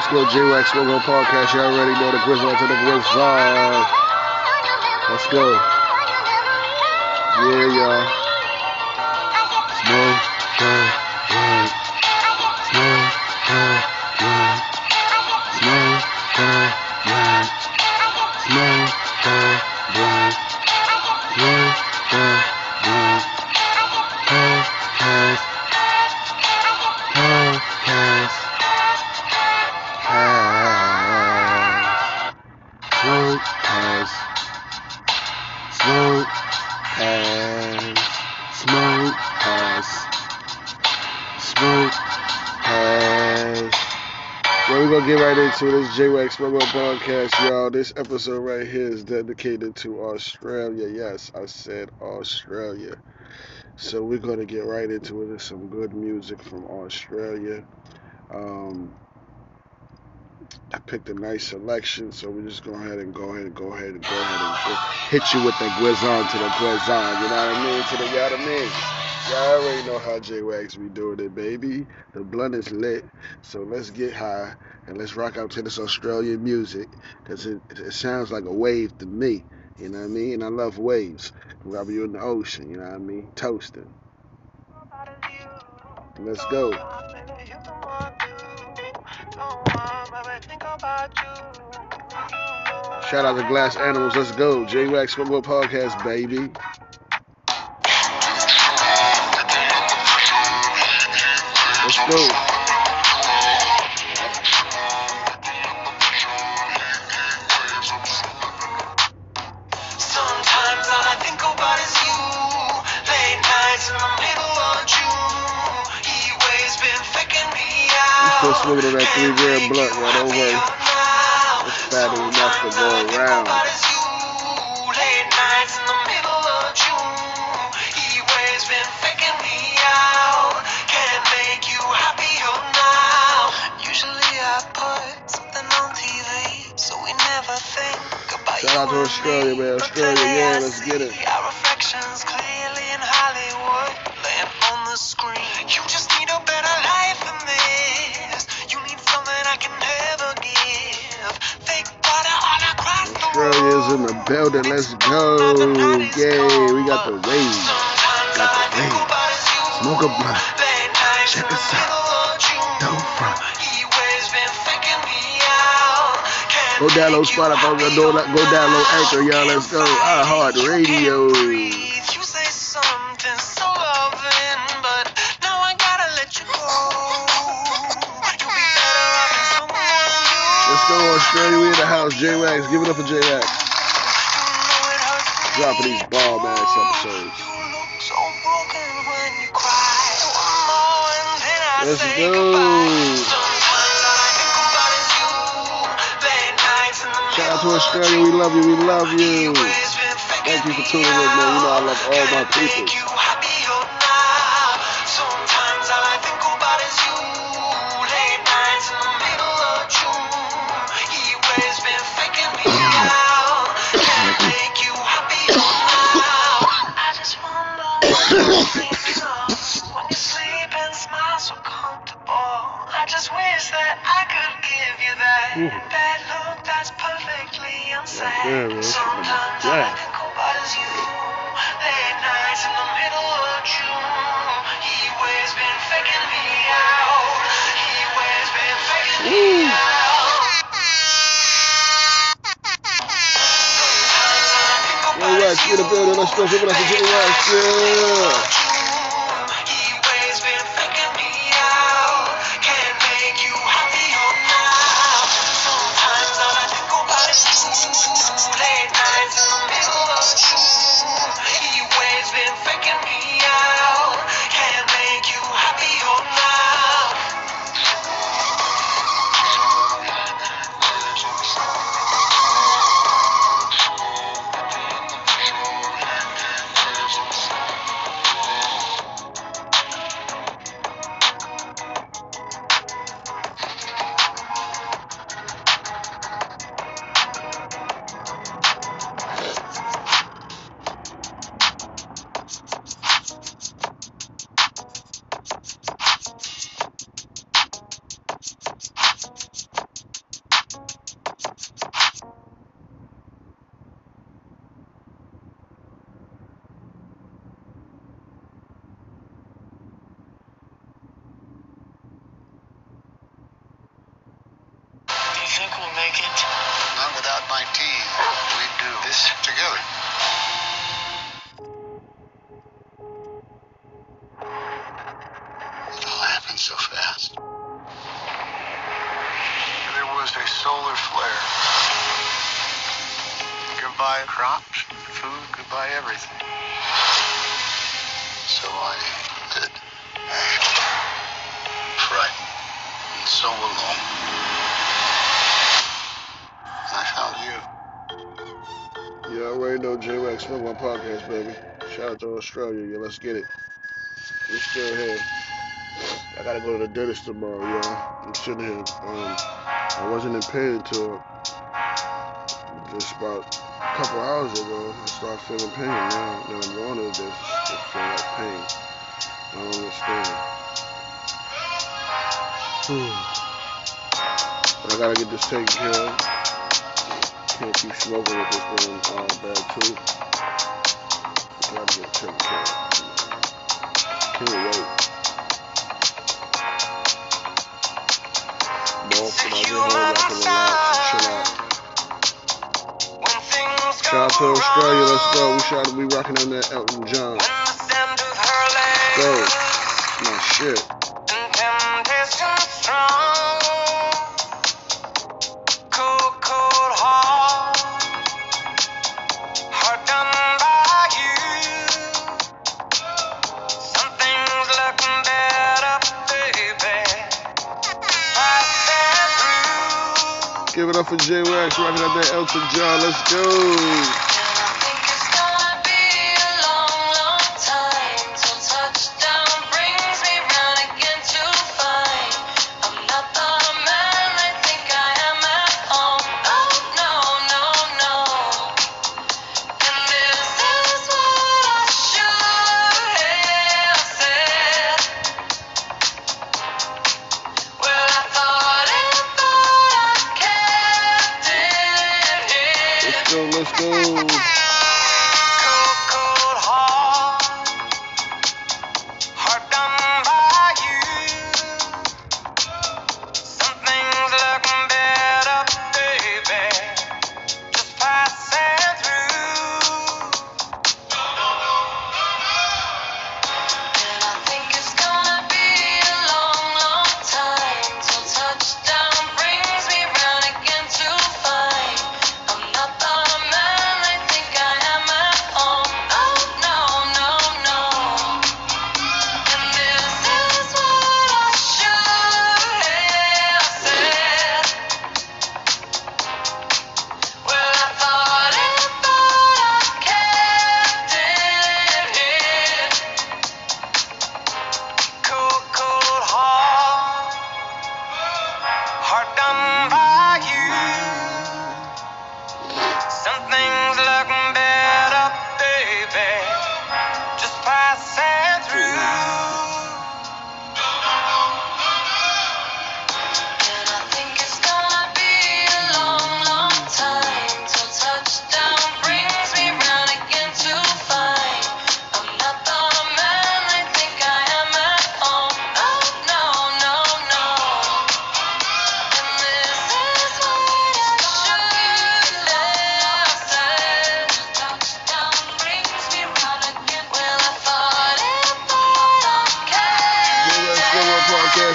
Let's go, J Wax gonna Podcast. You already know the Grizzle to the Grizzle. Let's go. Yeah, y'all. Smoke, smoke, right. Smoke, smoke, right. Smoke, smoke, pass. Smoke pass. Smoke pass. Smoke pass. Well, we're gonna get right into this J-Wax Podcast, y'all. This episode right here is dedicated to Australia. Yes, I said Australia. So we're gonna get right into it. There's some good music from Australia. Um, I picked a nice selection, so we're just go ahead and go ahead and go ahead and go ahead and hit you with the Guizon to the Guizon. You know what I mean? To the you know what I mean? Y'all already know how J Wax be doing it, baby. The blunt is lit, so let's get high and let's rock out to this Australian music, cause it, it sounds like a wave to me. You know what I mean? And I love waves. Wherever you're in the ocean, you know what I mean? Toasting. Let's go. Shout out to Glass Animals. Let's go. J Wax Football Podcast, baby. Let's go. Smoking that three gram blunt, right over. It's fat enough to go around. Shout out to Australia, man. Australia, yeah, let's get it. Our reflections clearly in Hollywood, on the screen. You just need a in the building. Let's go. Yay, we got the wave. Got the wave. Smoke a blunt. Check us out. Don't front. Go download Spotify, go download, Anchor, y'all. Let's go. I iHeart Radio. In the house. J Wax. Give it up for J Wax. You know it hurts me Dropping these bomb ass episodes. Let's go. Shout out to Australia. We love you. We love you. Thank you for tuning in, man. You know I love all my people. The building. Let's go. Give it up for J think we'll make it? Not without my team. We do this together. It all happened so fast. There was a solar flare. Goodbye crops, food, goodbye everything. So I did. Frightened and so alone. Already know J Wax Smoke My Podcast, baby. Shout out to Australia. Yeah, let's get it. We still here. I gotta go to the dentist tomorrow, y'all. I'm sitting here. Um, I wasn't in pain until just about a couple hours ago. I started feeling pain. Now, now I'm going to the dentist. Just feel like pain. I don't understand. but I gotta get this taken care of. Can't keep smoking with this thing uh, bad too. Gotta get care of. Can't wait. More when I get home, I can relax and chill out. Shout out to Australia, let's go. We shout we rocking on that Elton John. When the sound of her Go. My shit. Give it up for J Wax rocking out that Elton John. Let's go. Go, let's go.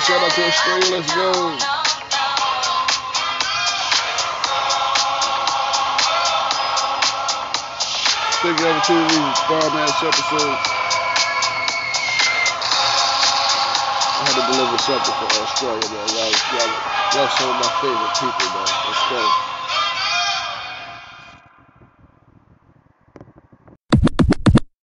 Shout out to Australia. Let's go. Take the opportunity to bomb ass episodes. I had to deliver something for Australia, man. Y'all, y'all, y'all some of my favorite people, man. Go.